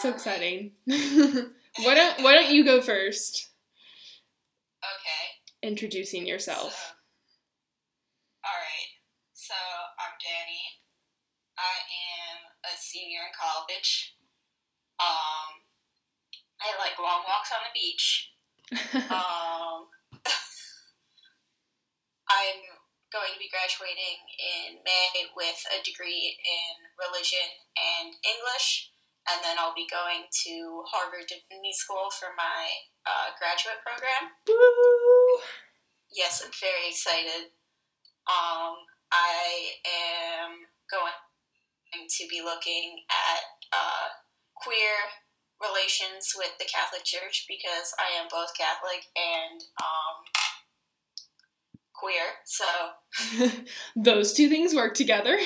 so exciting. why don't Why don't you go first? Okay. Introducing yourself. So, all right. So I'm Danny. I am a senior in college. Um, I like long walks on the beach. Um, I'm going to be graduating in May with a degree in religion and English, and then I'll be going to Harvard Divinity School for my uh, graduate program. Woo! Yes, I'm very excited. Um, I am going to be looking at uh, queer relations with the Catholic Church because I am both Catholic and um, queer. So Those two things work together.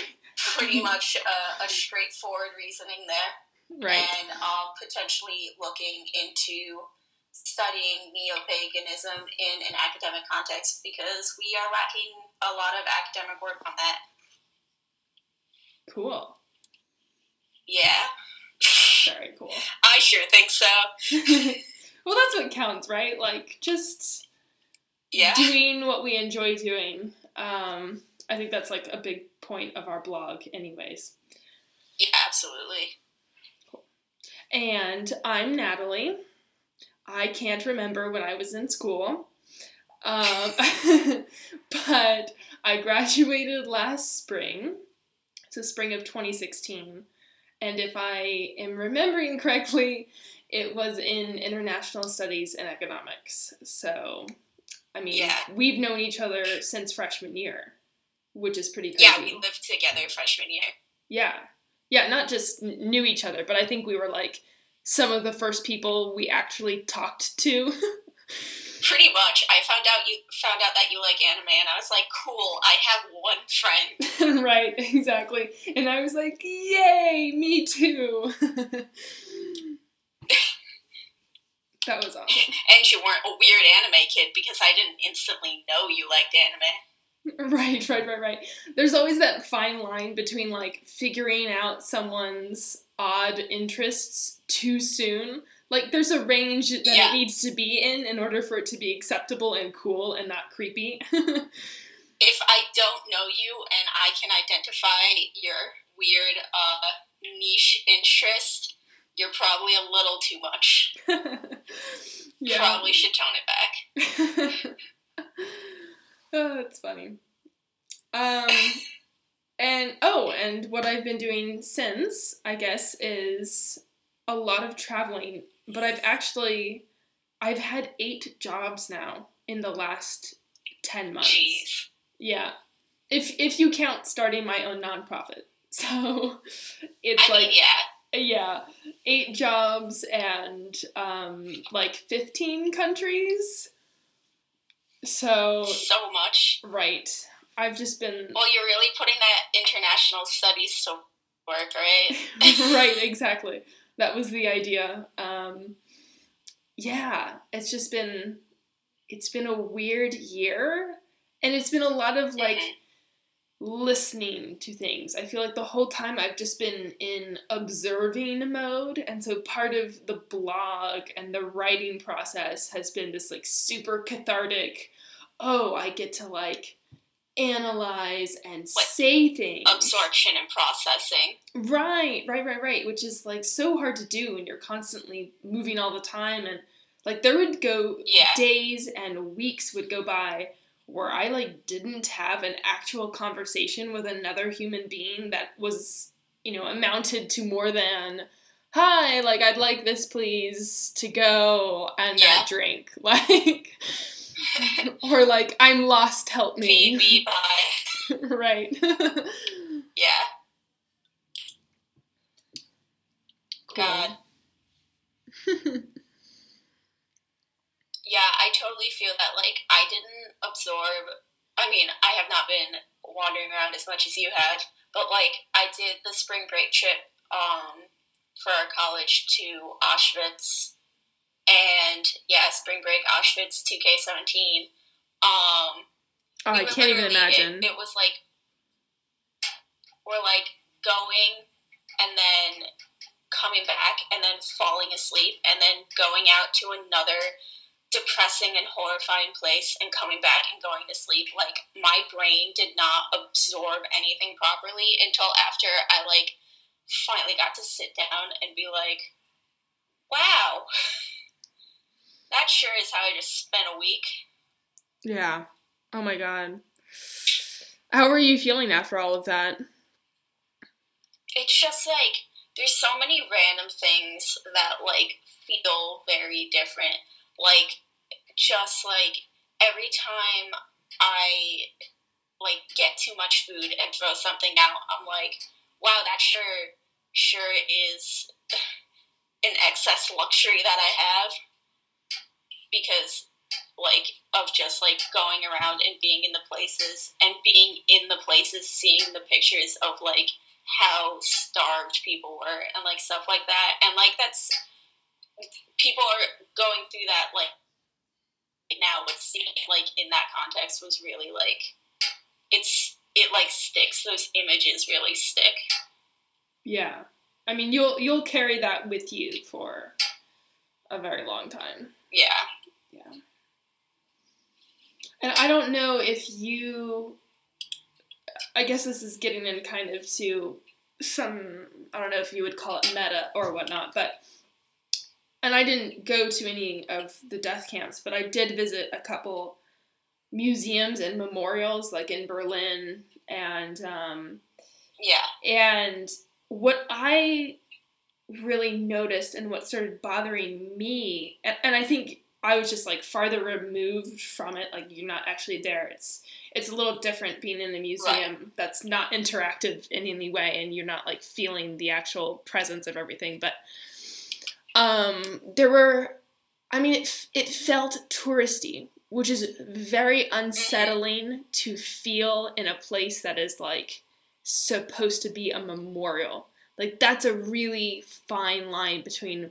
pretty much a, a straightforward reasoning there. Right. And um, potentially looking into studying neo paganism in an academic context because we are lacking a lot of academic work on that. Cool. Yeah, Very cool. I sure think so. well, that's what counts, right? Like just Yeah. doing what we enjoy doing. Um, I think that's like a big point of our blog, anyways. Yeah, absolutely. And I'm Natalie. I can't remember when I was in school, um, but I graduated last spring, so spring of 2016. And if I am remembering correctly, it was in international studies and economics. So, I mean, Yeah. we've known each other since freshman year, which is pretty crazy. Yeah, we lived together freshman year. Yeah. Yeah, not just knew each other, but I think we were like some of the first people we actually talked to. Pretty much. I found out you found out that you like anime, and I was like, "Cool, I have one friend." right, exactly. And I was like, yay, me too. that was awesome. And you weren't a weird anime kid because I didn't instantly know you liked anime. Right, right, right, right. There's always that fine line between like figuring out someone's odd interests too soon. Like there's a range that Yeah. it needs to be in in order for it to be acceptable and cool and not creepy. If I don't know you and I can identify your weird uh, niche interest, you're probably a little too much. yeah. Probably should tone it back. Oh, that's funny. Um, and oh, and what I've been doing since, I guess, is a lot of traveling. But I've actually, I've had eight jobs now in the last ten months. Jeez. Yeah, if if you count starting my own nonprofit. So it's I like mean, yeah. yeah, eight jobs and um, like 15 countries. So, So much. right. I've just been. Well, you're really putting that international studies to work, right? right, exactly. That was the idea. Um, yeah, it's just been. It's been a weird year. And it's been a lot of like Mhm. Listening to things. I feel like the whole time I've just been in observing mode. And so part of the blog and the writing process has been this like super cathartic, oh, I get to like analyze and say things. absorption and processing. Right, right, right, right. Which is like so hard to do when you're constantly moving all the time. And like there would go Yeah. days and weeks would go by where I like didn't have an actual conversation with another human being that was, you know, amounted to more than hi, like I'd like this please to go and Yeah. that drink. Like or like I'm lost, help Feed me. me by. right. Yeah. Cool. God. Yeah, I totally feel that. Like, I didn't absorb. I mean, I have not been wandering around as much as you have, but like, I did the spring break trip um, for our college to Auschwitz, and yeah, spring break Auschwitz 2K17. Um, Oh, I we can't even imagine. It, it was like we're like going and then coming back and then falling asleep and then going out to another depressing and horrifying place and coming back and going to sleep. Like my brain did not absorb anything properly until after i like finally got to sit down and be like wow that sure is how i just spent a week. Yeah. Oh my god. How are you feeling after all of that? It's just like there's so many random things that like feel very different like just like every time I like get too much food and throw something out, I'm like, wow, that sure sure is an excess luxury that I have. Because like of just like going around and being in the places and being in the places seeing the pictures of like how starved people were and like stuff like that. And like that's people are going through that like now, but seeing like in that context was really like it's it like sticks. Those images really stick. Yeah, I mean you'll you'll carry that with you for a very long time. Yeah. Yeah. And I don't know if you I guess this is getting in kind of to some I don't know if you would call it meta or whatnot, but and I didn't go to any of the death camps, but I did visit a couple museums and memorials, like in Berlin, and um, yeah. And what I really noticed and what started bothering me, and, and I think I was just like farther removed from it. Like you're not actually there. It's it's a little different being in a museum right. that's not interactive in any way, and you're not like feeling the actual presence of everything. But um, there were, I mean, it, it felt touristy, which is very unsettling to feel in a place that is like supposed to be a memorial. Like, that's a really fine line between,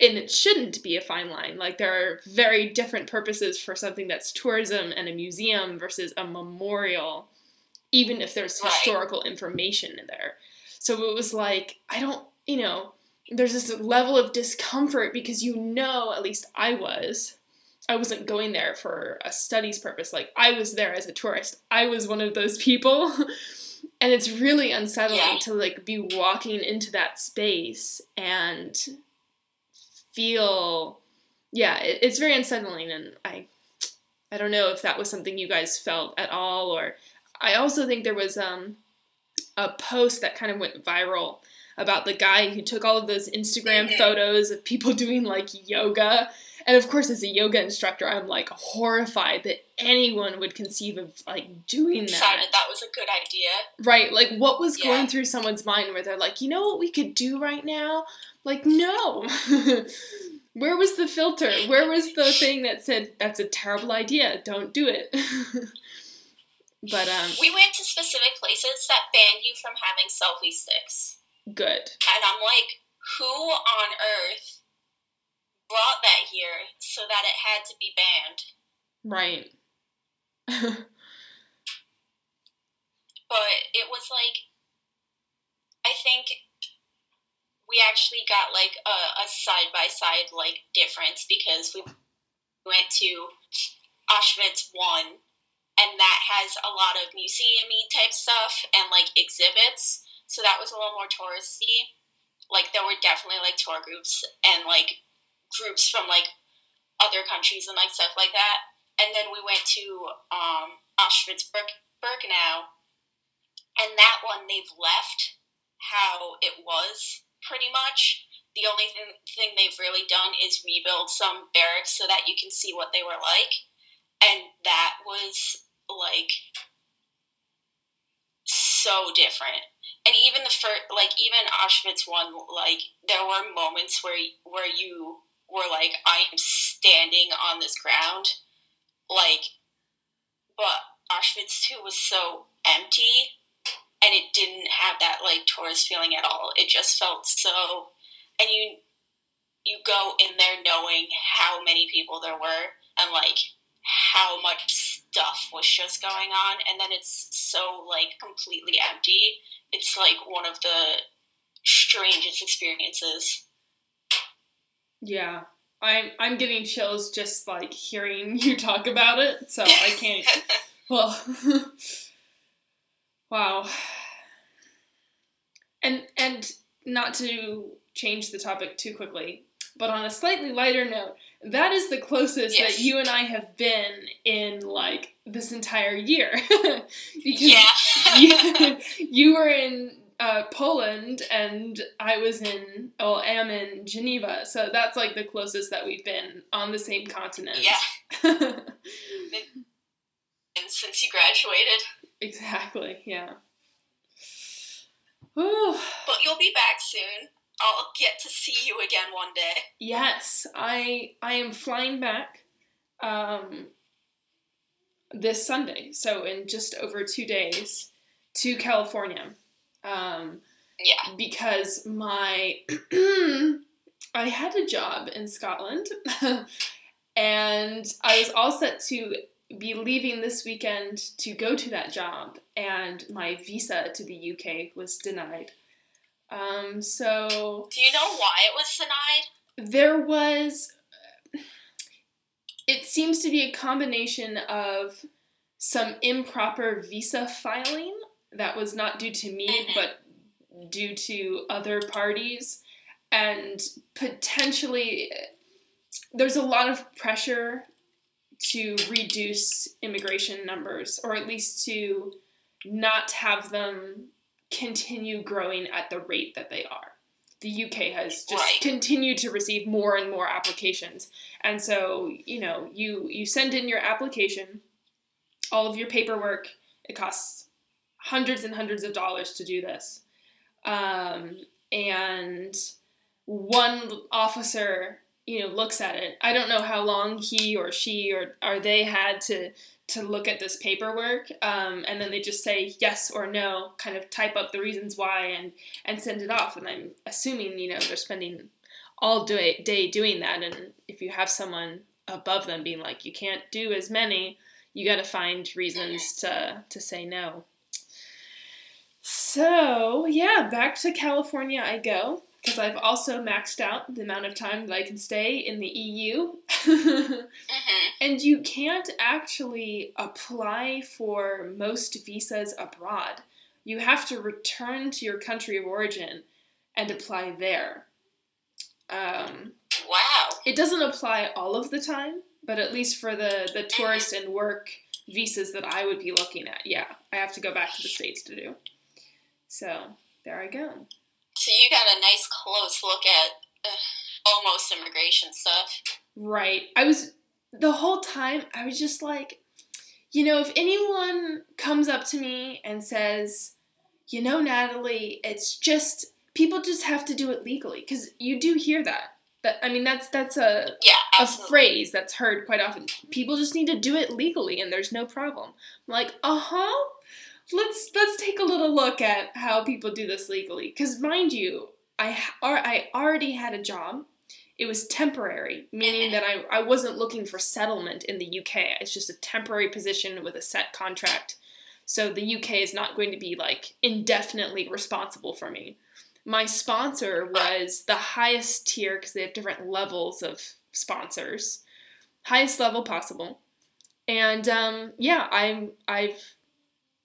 and it shouldn't be a fine line. Like, there are very different purposes for something that's tourism and a museum versus a memorial, even if there's historical information in there. So it was like, I don't, you know, there's this level of discomfort because you know, at least I was, I wasn't going there for a studies purpose. Like I was there as a tourist. I was one of those people. and it's really unsettling yeah. to like be walking into that space and feel yeah, it, it's very unsettling and I I don't know if that was something you guys felt at all or I also think there was um a post that kind of went viral about the guy who took all of those Instagram photos of people doing like yoga. And of course, as a yoga instructor, I'm like horrified that anyone would conceive of like doing that. Decided that was a good idea. Right. Like, what was yeah. going through someone's mind where they're like, you know what we could do right now? Like, no. Where was the filter? Where was the thing that said that's a terrible idea? Don't do it. but um we went to specific places that banned you from having selfie sticks good. And I'm like, who on earth brought that here so that it had to be banned? Right. but it was like, I think we actually got like a side by side like difference because we went to Auschwitz one, and that has a lot of museumy type stuff and like exhibits so that was a little more touristy. Like there were definitely like tour groups and like groups from like other countries and like stuff like that. And then we went to um, Auschwitz Birkenau, and that one they've left how it was pretty much. The only thing, thing they've really done is rebuild some barracks so that you can see what they were like. And that was like so different and even the first like even auschwitz one like there were moments where where you were like i am standing on this ground like but auschwitz 2 was so empty and it didn't have that like tourist feeling at all. It just felt so and you you go in there knowing how many people there were and like how much stuff was just going on and then it's so like completely empty it's like one of the strangest experiences. Yeah. I'm I'm getting chills just like hearing you talk about it, so I can't well Wow. And and not to change the topic too quickly, but on a slightly lighter note, that is the closest Yes. that you and I have been in like this entire year. because Yeah. you, you were in uh, Poland and I was in, well, am in Geneva. So that's like the closest that we've been on the same continent. yeah. And since you graduated, exactly. Yeah. Ooh. but you'll be back soon. I'll get to see you again one day. Yes, I I am flying back um, this Sunday, so in just over two days to California, um, Yeah. because my I had a job in Scotland, and I was all set to be leaving this weekend to go to that job, and my visa to the UK was denied. Um, so Do you know why it was denied? there was it seems to be a combination of some improper visa filing that was not due to me Mhm. but due to other parties and potentially there's a lot of pressure to reduce immigration numbers or at least to not have them continue growing at the rate that they are the UK has just Right. continued to receive more and more applications. And so, you know, you you send in your application, all of your paperwork, it costs hundreds and hundreds of dollars to do this. Um, and one officer, you know, looks at it. I don't know how long he or she or or they had to to look at this paperwork, um, and then they just say yes or no, kind of type up the reasons why, and and send it off. And I'm assuming, you know, they're spending all day, day doing that. And if you have someone above them being like, you can't do as many, you got to find reasons to, to say no. So, yeah, back to California I go because I've also maxed out the amount of time that I can stay in the EU. Mm-hmm. And you can't actually apply for most visas abroad. You have to return to your country of origin and apply there. Um, Wow. it doesn't apply all of the time, but at least for the, the tourist and work visas that I would be looking at, yeah, I have to go back to the States to do. So there I go. So you got a nice close look at uh, almost immigration stuff. Right. I was the whole time I was just like, you know, if anyone comes up to me and says, "You know, Natalie, it's just people just have to do it legally," because you do hear that. That I mean, that's that's a Yeah, a phrase that's heard quite often. People just need to do it legally, and there's no problem. I'm like, uh huh. Let's let's take a little look at how people do this legally. Because mind you, I I already had a job. It was temporary, meaning that I, I wasn't looking for settlement in the UK. It's just a temporary position with a set contract. So the UK is not going to be like indefinitely responsible for me. My sponsor was the highest tier because they have different levels of sponsors, highest level possible. And um, yeah, I'm I've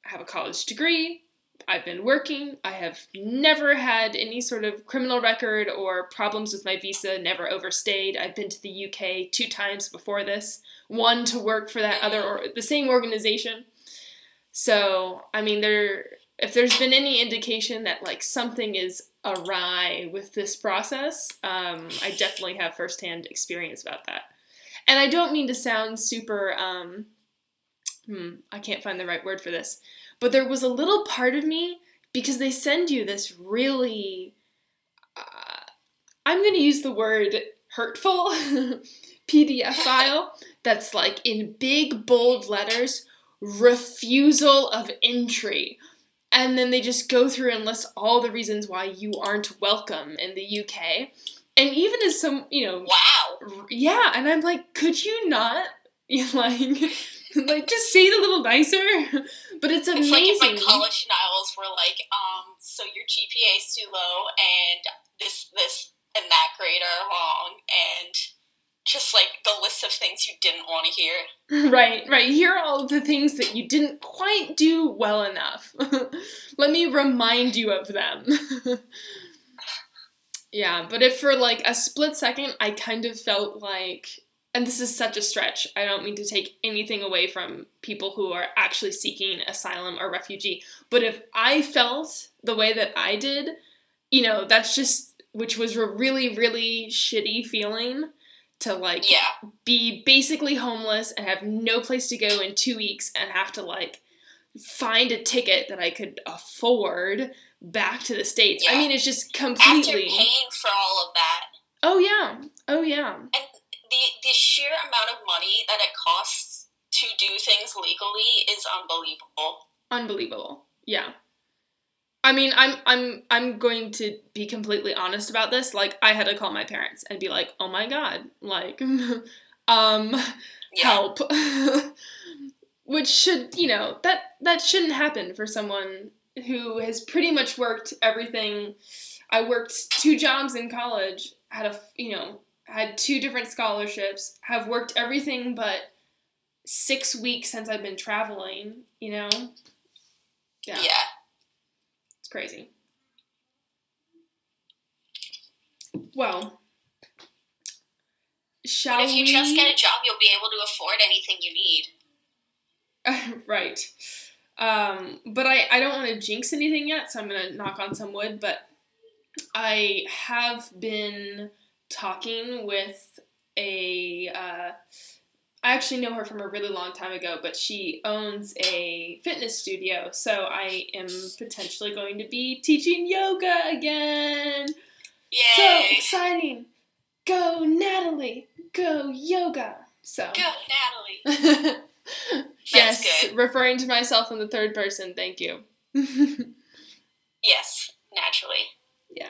have a college degree. I've been working. I have never had any sort of criminal record or problems with my visa, never overstayed. I've been to the UK two times before this, one to work for that other or the same organization. So, I mean, there if there's been any indication that like something is awry with this process, um, I definitely have firsthand experience about that. And I don't mean to sound super um, hmm, I can't find the right word for this. But there was a little part of me because they send you this really uh, I'm going to use the word hurtful PDF file that's like in big bold letters refusal of entry. And then they just go through and list all the reasons why you aren't welcome in the UK. And even as some, you know, Wow. yeah, and I'm like, could you not, like, like just say it a little nicer? But it's It's like if amazing. my college denials were like, um, so your GPA is too low, and this, this, and that grade are wrong, and just like the list of things you didn't want to hear. Right, right. Here are all the things that you didn't quite do well enough. Let me remind you of them. yeah, but if for like a split second I kind of felt like and this is such a stretch. I don't mean to take anything away from people who are actually seeking asylum or refugee, but if I felt the way that I did, you know, that's just which was a really really shitty feeling to like Yeah. be basically homeless and have no place to go in 2 weeks and have to like find a ticket that I could afford back to the states. I mean, it's just completely After paying for all of that, Oh yeah. Oh yeah. and the the sheer amount of money that it costs to do things legally is unbelievable. unbelievable. Yeah. I mean i'm i'm i'm going to be completely honest about this. Like i had to call my parents and be like oh my god like um Yeah. help. Which should you know that that shouldn't happen for someone who has pretty much worked everything. I worked two jobs in college had a you know had two different scholarships have worked everything but six weeks since i've been traveling you know yeah, yeah. it's crazy well shall But if you we just get a job, you'll be able to afford anything you need. right. Um, but I, I don't want to jinx anything yet, so I'm going to knock on some wood. But I have been talking with a. Uh, I actually know her from a really long time ago, but she owns a fitness studio, so I am potentially going to be teaching yoga again. Yay. So exciting! Go, Natalie! Go, yoga! So. Go, Natalie. yes, good. referring to myself in the third person. Thank you. Yes, naturally. Yeah,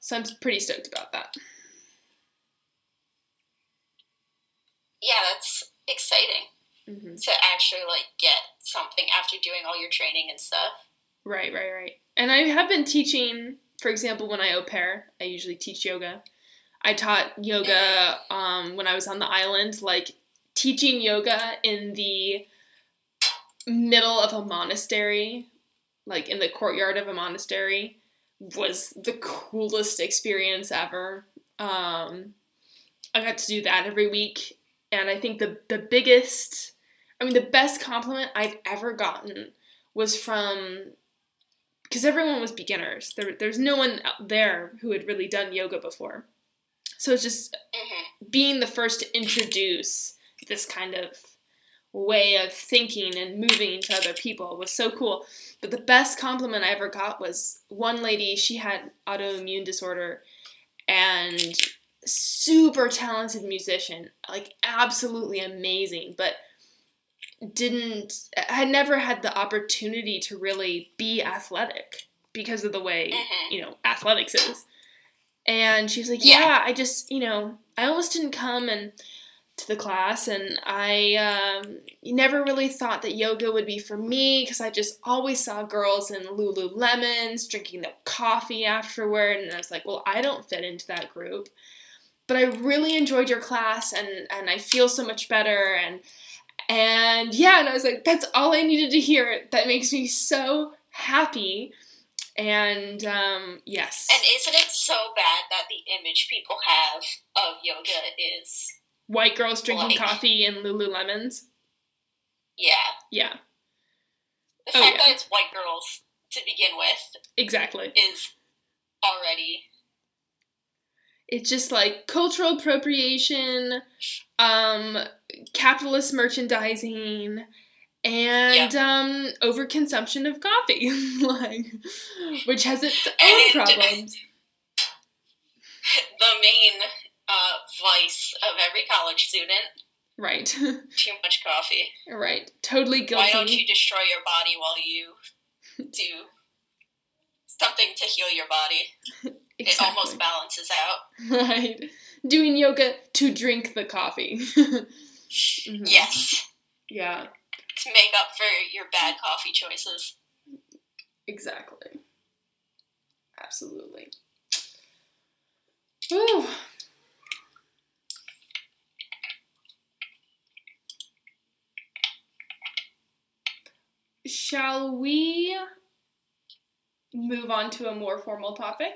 so I'm pretty stoked about that. Yeah, that's exciting hmm to actually like get something after doing all your training and stuff. Right, right, right. And I have been teaching. For example, when I au pair, I usually teach yoga. I taught yoga um, when I was on the island, like teaching yoga in the middle of a monastery, like in the courtyard of a monastery, was the coolest experience ever. Um, I got to do that every week, and I think the the biggest, I mean, the best compliment I've ever gotten was from because everyone was beginners. There, there's no one out there who had really done yoga before. So it's just hmm being the first to introduce this kind of way of thinking and moving to other people was so cool. But the best compliment I ever got was one lady, she had autoimmune disorder and super talented musician, like absolutely amazing, but didn't had never had the opportunity to really be athletic because of the way Mhm. you know athletics is and she was like Yeah. yeah, i just you know i almost didn't come and to the class and i um, never really thought that yoga would be for me because i just always saw girls in lululemons drinking their coffee afterward and i was like well i don't fit into that group but i really enjoyed your class and and i feel so much better and and yeah and i was like that's all i needed to hear. That makes me so happy and um, yes. And isn't it so bad that the image people have of yoga is, white girls drinking Like- coffee in lululemons? Yeah, yeah. The Oh, fact yeah. that it's white girls to begin with exactly. is already it's just like cultural appropriation um capitalist merchandising and um overconsumption of coffee like which has its own problems the main uh, vice of every college student. right Too much coffee. right totally guilty Why don't you destroy your body while you do something to heal your body? It almost balances out. right doing yoga to drink the coffee Mhm. Yes, yeah to make up for your bad coffee choices. exactly Absolutely. Ooh. Shall we move on to a more formal topic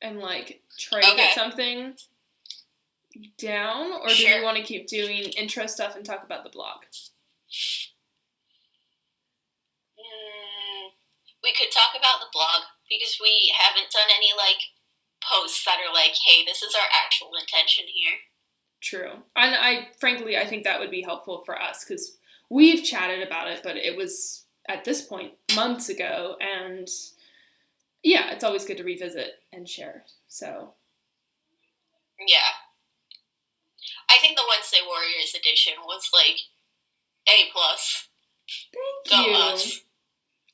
and like try to Okay. get something down, or do Sure. we want to keep doing intro stuff and talk about the blog? Mm, we could talk about the blog because we haven't done any like posts that are like, "Hey, this is our actual intention here." True. And I frankly I think that would be helpful for us cuz we've chatted about it but it was at this point months ago and yeah, it's always good to revisit and share. So, Yeah, I think the Wednesday Warriors edition was like a plus. thank Go you. us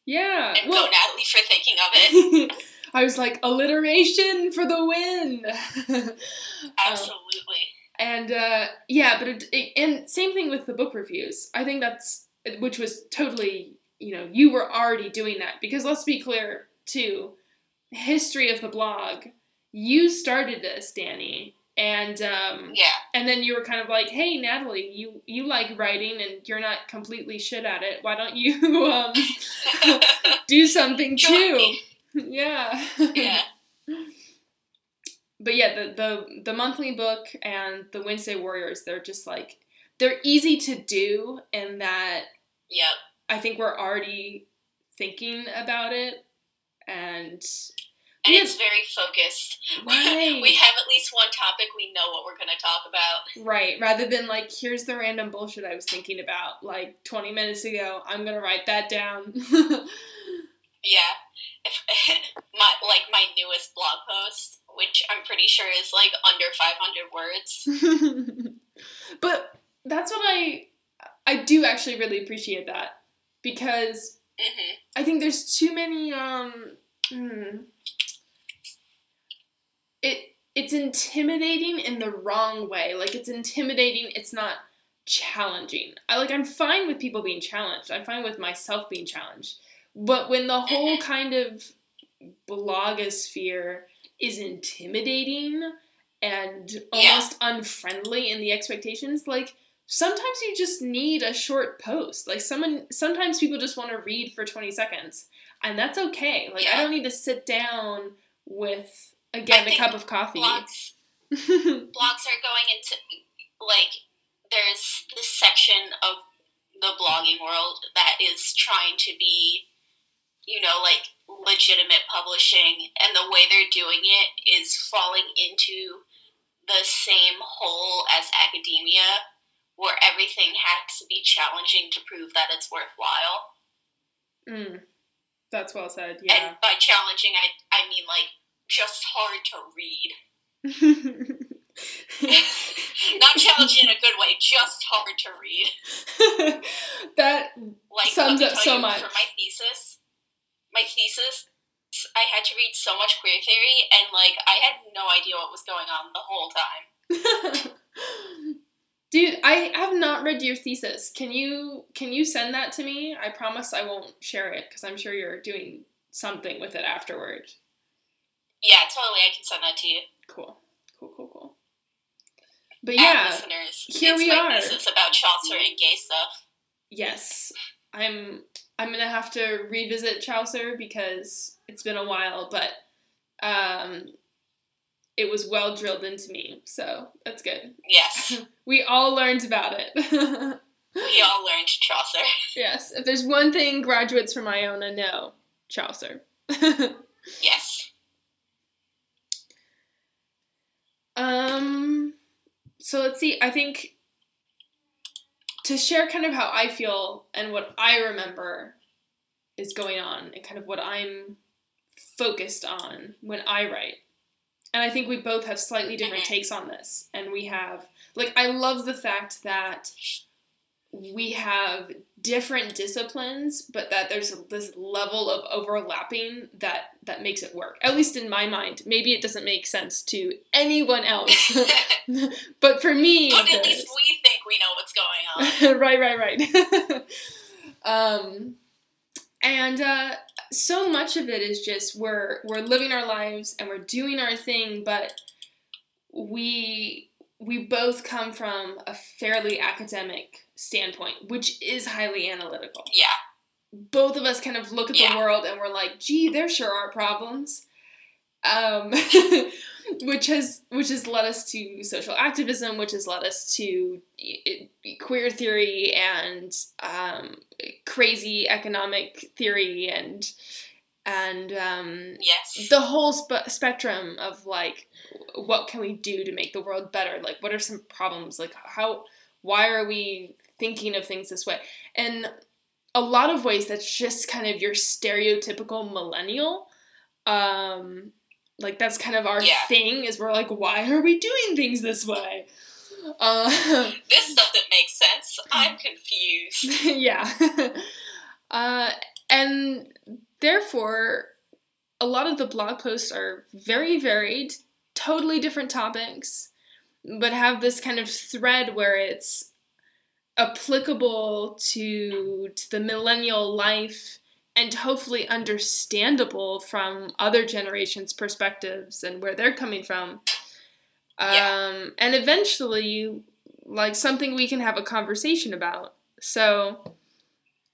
Yeah. and well, go Natalie for thinking of it. I was like alliteration for the win. Um, Absolutely. And uh, yeah, but it, it, and same thing with the book reviews. I think that's which was totally you know you were already doing that because let's be clear too, history of the blog. You started this, Danny, and um, Yeah. and then you were kind of like, hey, Natalie, you you like writing and you're not completely shit at it. Why don't you um, do something Join too? me. yeah. yeah. but yeah, the, the the monthly book and the Wednesday Warriors, they're just like they're easy to do and that Yep. I think we're already thinking about it and And Yeah. it's very focused. Right. we have at least one topic we know what we're going to talk about. right rather than like here's the random bullshit I was thinking about like 20 minutes ago. I'm gonna write that down. Yeah. If, my like my newest blog post, which I'm pretty sure is like under 500 words. but that's what I I do actually really appreciate that because hmm I think there's too many um hmm. it it's intimidating in the wrong way. Like it's intimidating, it's not challenging. I like I'm fine with people being challenged. I'm fine with myself being challenged. But when the whole kind of blogosphere is intimidating and almost unfriendly in the expectations, like sometimes you just need a short post. Like someone sometimes people just want to read for 20 seconds. And that's okay. Like I don't need to sit down with again I a cup of coffee. Blogs blogs are going into like there's this section of the blogging world that is trying to be you know like legitimate publishing and the way they're doing it is falling into the same hole as academia where everything has to be challenging to prove that it's worthwhile mm, that's well said. Yeah. and by challenging i i mean like just hard to read not challenging in a good way just hard to read that like Sums up so much. for my thesis my thesis i had to read so much queer theory and like i had no idea what was going on the whole time Dude, I have not read your thesis. Can you can you send that to me? I promise I won't share it because I'm sure you're doing something with it afterward. yeah totally i can send that to you Cool. Cool, cool, cool. But And yeah, listeners here it's we my are. thesis about chaucer and gay stuff yes. I'm I'm gonna have to revisit Chaucer because it's been a while, but um it was well drilled into me, so that's good. yes We all learned about it. we all learned chaucer yes, if there's one thing graduates from Iona know, Chaucer. yes um, so let's see. I think to share kind of how I feel and what I remember is going on and kind of what I'm focused on when I write. And I think we both have slightly different Mhm. takes on this. And we have, like, I love the fact that we have different disciplines, but that there's this level of overlapping that that makes it work. At least in my mind. Maybe it doesn't make sense to anyone else, but for me, but at least we think we know what's going on right, right, right. um, and uh, so much of it is just we're we're living our lives and we're doing our thing, but we we both come from a fairly academic standpoint, which is highly analytical. Yeah. Both of us kind of look at the world and we're like, "Gee, there sure are problems," um, which has which has led us to social activism, which has led us to e- e- queer theory and um, crazy economic theory and and um, Yes. the whole spe- spectrum of like what can we do to make the world better? Like what are some problems? Like how why are we thinking of things this way? And a lot of ways that's just kind of your stereotypical millennial um like that's kind of our Yeah. thing is we're like why are we doing things this way uh, this doesn't make sense. I'm confused. yeah. uh, and therefore, a lot of the blog posts are very varied, totally different topics, but have this kind of thread where it's applicable to, to the millennial life and hopefully understandable from other generations' perspectives and where they're coming from. Um, Yeah. and eventually, like something we can have a conversation about. So,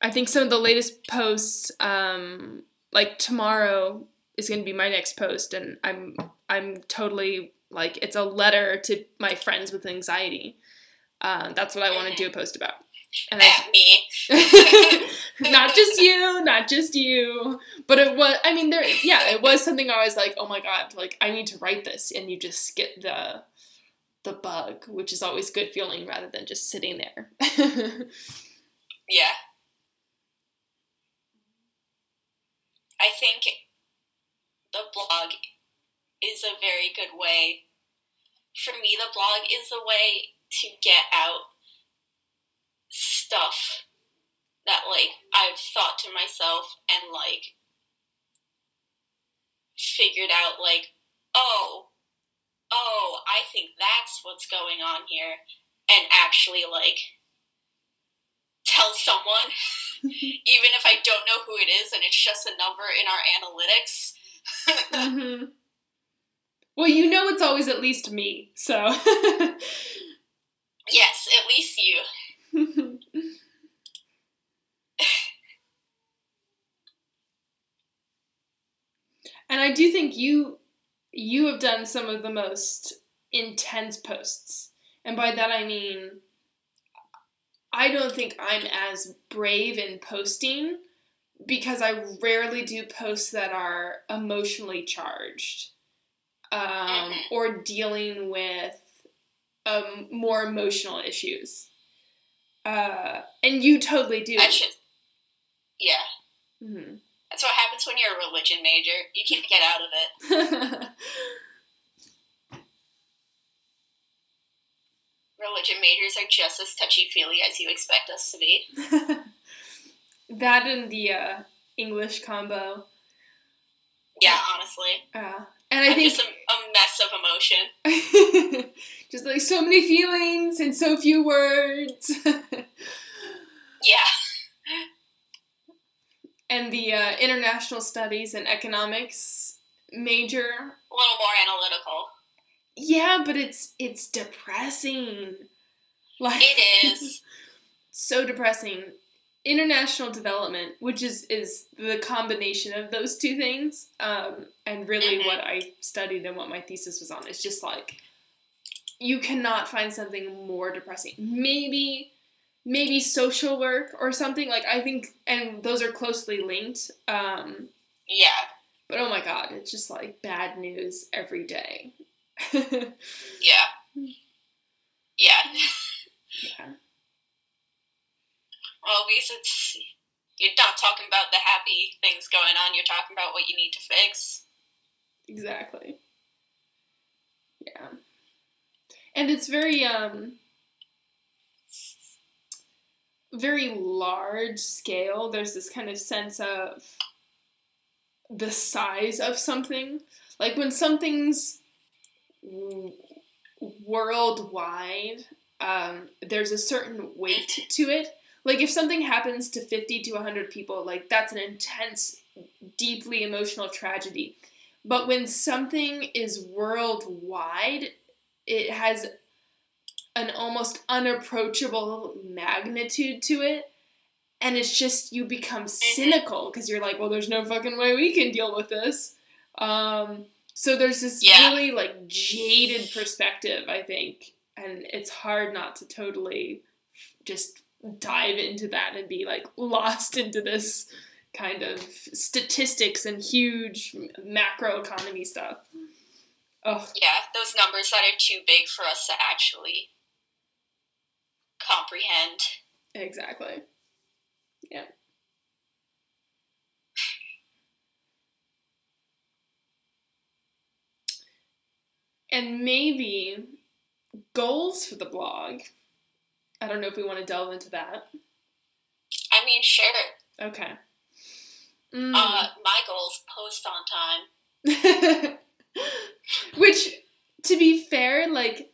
I think some of the latest posts, um, like tomorrow is going to be my next post, and I'm I'm totally like it's a letter to my friends with anxiety. Uh, that's what I want to do a post about. And At me. not just you, not just you, but it was. I mean, there. Yeah, it was something I was like, oh my god, like I need to write this, and you just get the the bug, which is always good feeling rather than just sitting there. Yeah. I think the blog is a very good way. For me, the blog is a way to get out stuff that, like, I've thought to myself and, like, figured out, like, oh, oh, I think that's what's going on here. And actually, like, tell someone even if I don't know who it is and it's just a number in our analytics. hmm Well, you know it's always at least me, so. yes, at least you. And I do think you you have done some of the most intense posts. And by that I mean I don't think I'm as brave in posting because I rarely do posts that are emotionally charged um, Mhm. or dealing with um, more emotional issues. Uh, and you totally do. I should. Yeah, Mhm. that's what happens when you're a religion major. You can't get out of it. Religion majors are just as touchy feely as you expect us to be. that and the uh, English combo. Yeah, honestly, Uh, and I I'm think just a, a mess of emotion. just like so many feelings and so few words. Yeah, and the uh, international studies and economics major. a little more analytical. Yeah, but it's it's depressing. Like It is. so depressing. International development, which is is the combination of those two things, um, and really Mhm. what I studied and what my thesis was on. It's just like you cannot find something more depressing. Maybe maybe social work or something like I think, and those are closely linked. Um, Yeah, but oh my god, it's just like bad news every day. yeah, yeah. yeah. Least it's you're not talking about the happy things going on. You're talking about what you need to fix. Exactly. Yeah. And it's very um very large scale. There's this kind of sense of the size of something. Like when something's worldwide, um, there's a certain weight to it. Like if something happens to 50 to 100 people, like that's an intense deeply emotional tragedy. But when something is worldwide, it has an almost unapproachable magnitude to it. And it's just, you become cynical because you're like, well, there's no fucking way we can deal with this. Um, so there's this Yeah. really like jaded perspective, I think. And it's hard not to totally just dive into that and be like lost into this kind of statistics and huge macroeconomy stuff. Oh, Yeah, those numbers that are too big for us to actually comprehend. exactly. Yeah. And maybe goals for the blog. I don't know if we want to delve into that. I mean, sure. Okay. Mm. Uh, my goals post on time. Which, to be fair, like,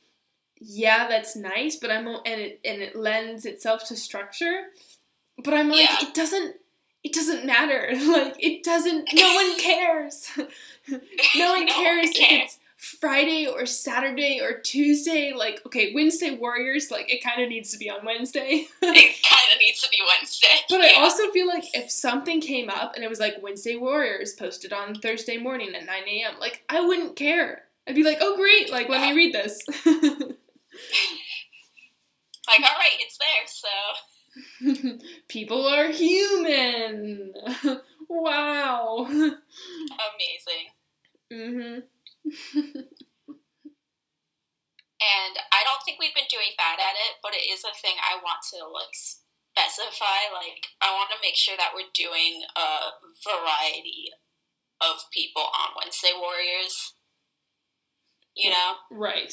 yeah, that's nice, but I'm and it and it lends itself to structure. But I'm like, Yeah. it doesn't. It doesn't matter. Like, it doesn't. No one cares. no one cares if it's Friday or Saturday or Tuesday. Like, okay, Wednesday Warriors. Like, it kind of needs to be on Wednesday. it kind of needs to be Wednesday. But I also feel like if something came up and it was like Wednesday Warriors posted on Thursday morning at 9 a.m., like I wouldn't care. I'd be like, oh great, like let me read this. like, all right, it's there. So People are human. wow. amazing. mhm. And I don't think we've been doing bad at it, but it is a thing I want to like specify. Like, I want to make sure that we're doing a variety of people on Wednesday Warriors. You know? Right.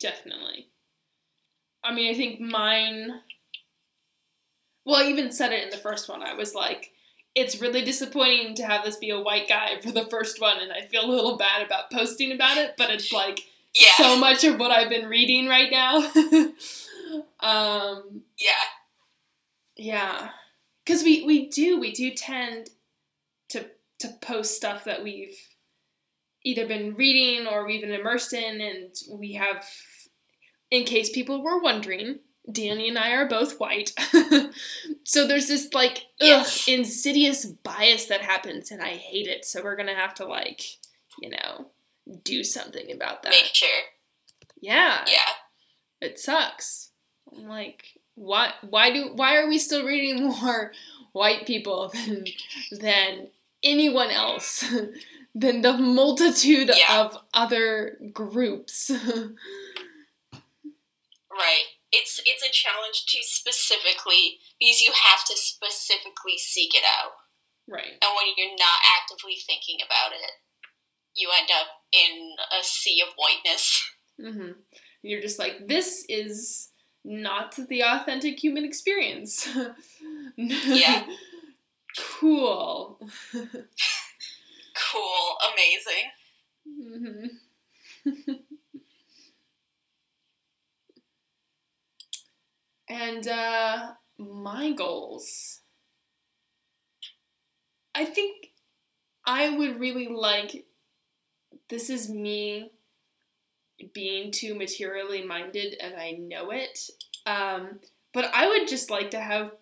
Definitely. I mean, I think mine. Well, I even said it in the first one. I was like, it's really disappointing to have this be a white guy for the first one, and I feel a little bad about posting about it, but it's like Yeah. so much of what I've been reading right now. um, yeah. yeah. Because we, we do, we do tend to, to post stuff that we've either been reading or we've been immersed in, and we have, in case people were wondering, Danny and I are both white. so there's this like ugh, insidious bias that happens, and I hate it. So we're gonna have to like, you know, do something about that. Make sure. Yeah, Yeah. it sucks. Like, why? Why do? Why are we still reading more white people than than anyone else? than the multitude Yeah. of other groups. Right. It's it's a challenge to specifically because you have to specifically seek it out. right. And when you're not actively thinking about it, you end up in a sea of whiteness. hmm You're just like, this is not the authentic human experience. Yeah. cool. Cool, amazing. hmm and uh, my goals. I think I would really like. This is me being too materially minded, and I know it. Um, but I would just like to have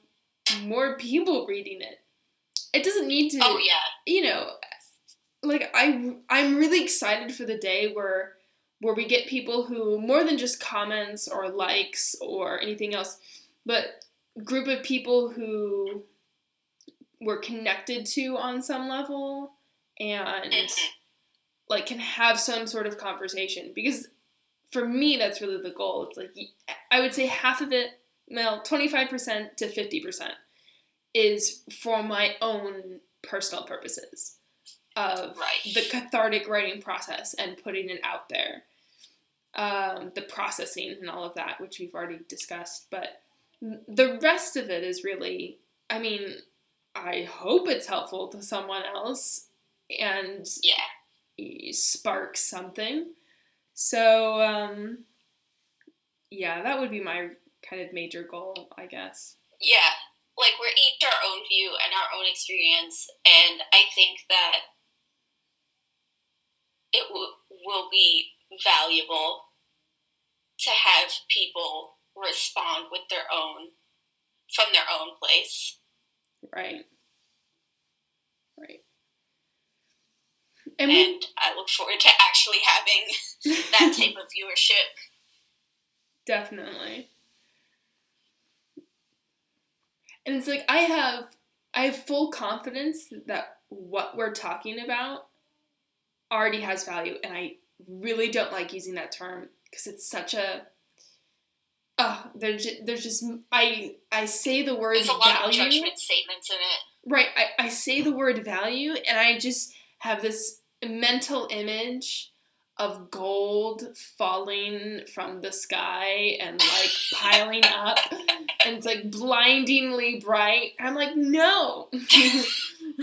more people reading it. It doesn't need to Oh yeah. you know, like I I'm really excited for the day where where we get people who more than just comments or likes or anything else, but group of people who we're connected to on some level and Mhm. Like can have some sort of conversation because for me that's really the goal it's like i would say half of it well 25% to 50% is for my own personal purposes of Right. the cathartic writing process and putting it out there um, the processing and all of that which we've already discussed but the rest of it is really i mean i hope it's helpful to someone else and Yeah. Spark something. So, um, yeah, that would be my kind of major goal, I guess. Yeah. like we're each our own view and our own experience, and I think that it w- will be valuable to have people respond with their own from their own place. Right. Right. And, and I look forward to actually having that type of viewership. Definitely. And it's like I have I have full confidence that what we're talking about already has value and I really don't like using that term because it's such a oh there's just, there's just I I say the word value. there's a lot value, of judgment statements in it right I, I say the word value and I just have this mental image of gold falling from the sky and like piling up and it's like blindingly bright. I'm like, no,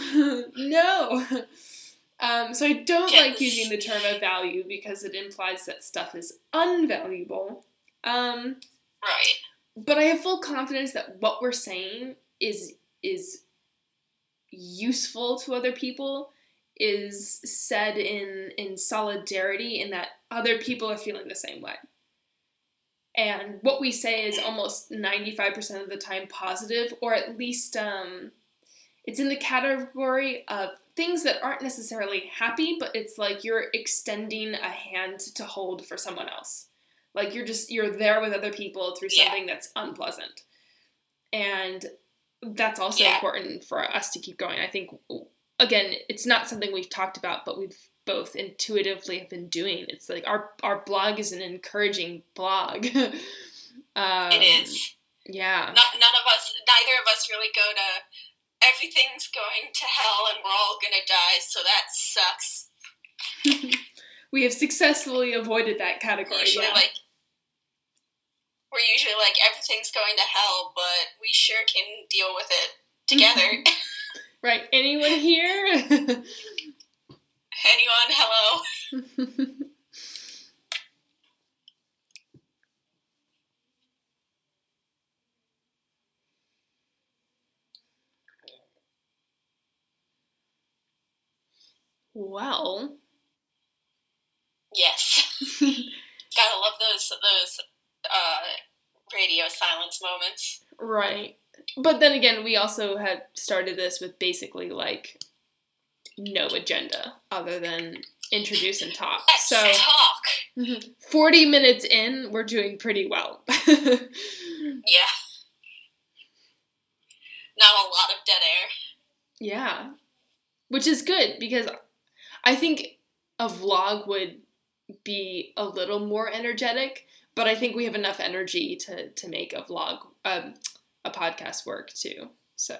no. Um, so I don't like using the term of value because it implies that stuff is unvaluable. Um, right. But I have full confidence that what we're saying is is useful to other people is said in in solidarity in that other people are feeling the same way. And what we say is almost 95% of the time positive, or at least um, it's in the category of things that aren't necessarily happy, but it's like you're extending a hand to hold for someone else. Like you're just, you're there with other people through something yeah. that's unpleasant. And that's also yeah. important for us to keep going. I think again, it's not something we've talked about, but we've both intuitively have been doing. It's like our our blog is an encouraging blog. um, it is. Yeah. Not, none of us, neither of us, really go to everything's going to hell and we're all gonna die, so that sucks. we have successfully avoided that category. Usually, yeah. like we're usually like everything's going to hell, but we sure can deal with it together. Right. Anyone here? Anyone? Hello. well. Yes. Gotta love those those uh, radio silence moments. Right but then again, we also had started this with basically like no agenda other than introduce and talk. Let's so talk. 40 minutes in, we're doing pretty well. yeah. Not a lot of dead air. Yeah. Which is good because I think a vlog would be a little more energetic, but I think we have enough energy to to make a vlog um, a podcast work too. So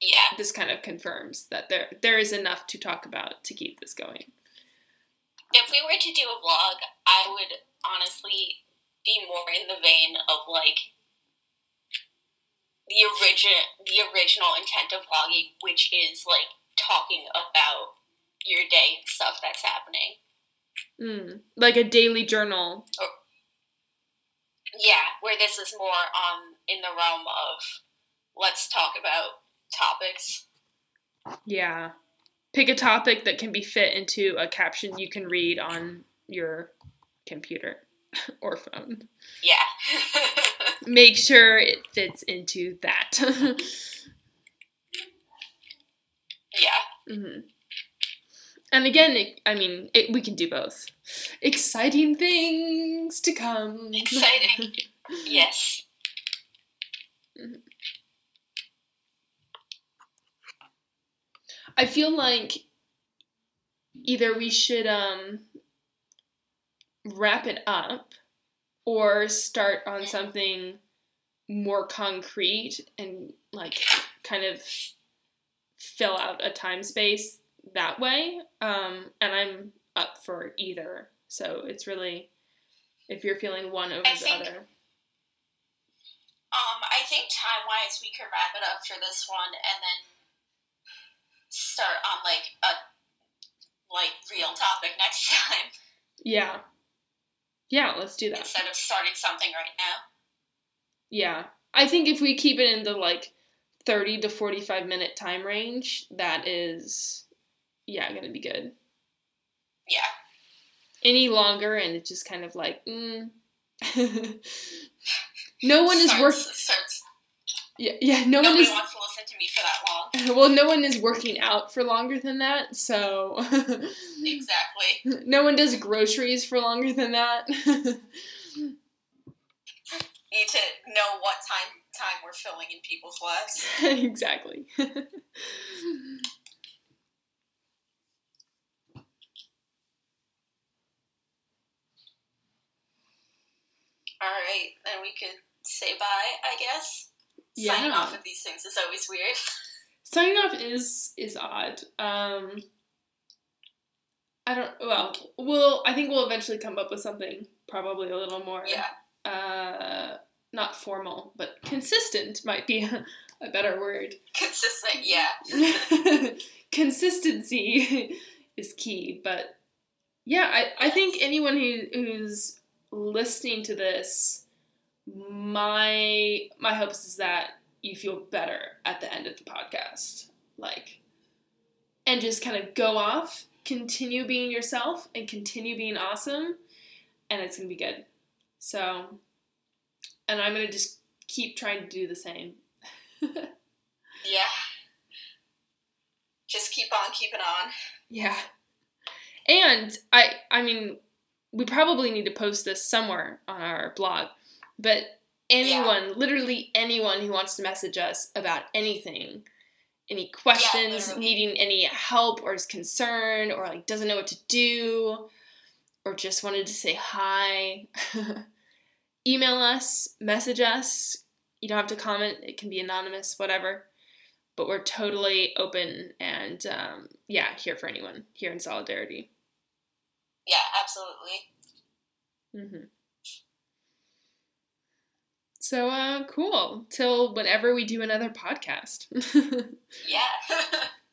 yeah, this kind of confirms that there there is enough to talk about to keep this going. If we were to do a vlog, I would honestly be more in the vein of like the origin the original intent of vlogging, which is like talking about your day and stuff that's happening. Mm, like a daily journal. Or, yeah, where this is more on in the realm of let's talk about topics. Yeah. Pick a topic that can be fit into a caption you can read on your computer or phone. Yeah. Make sure it fits into that. yeah. Mm-hmm. And again, it, I mean, it, we can do both. Exciting things to come. Exciting. yes. I feel like either we should um wrap it up or start on something more concrete and like kind of fill out a time space that way. Um, and I'm up for either. So it's really if you're feeling one over I the think, other. Think time wise we could wrap it up for this one and then start on like a like real topic next time. Yeah. Yeah, let's do that. Instead of starting something right now. Yeah. I think if we keep it in the like 30 to 45 minute time range, that is, yeah, gonna be good. Yeah. Any longer, and it's just kind of like, mm. no one is work. starts- Yeah, yeah, no one nobody is. wants to listen to me for that long. Well, no one is working out for longer than that, so Exactly. no one does groceries for longer than that. Need to know what time time we're filling in people's lives. exactly. All right, then we could say bye, I guess. Signing off of these things is always weird. Signing off is is odd. Um, I don't. Well, we'll. I think we'll eventually come up with something probably a little more. Yeah. Uh, not formal, but consistent might be a, a better word. Consistent, yeah. Consistency is key, but yeah, I, I think anyone who, who's listening to this, my my hopes is that you feel better at the end of the podcast, like, and just kind of go off, continue being yourself, and continue being awesome, and it's gonna be good. So, and I'm gonna just keep trying to do the same. Yeah. Just keep on keeping on. Yeah. And I I mean, we probably need to post this somewhere on our blog. But anyone, literally anyone who wants to message us about anything, any questions, literally. needing any help or is concerned or like doesn't know what to do or just wanted to say hi, email us, message us. You don't have to comment, it can be anonymous, whatever but we're totally open and um, yeah, here for anyone here in solidarity. Yeah, absolutely. hmm So uh, cool. Till whenever we do another podcast. Yeah.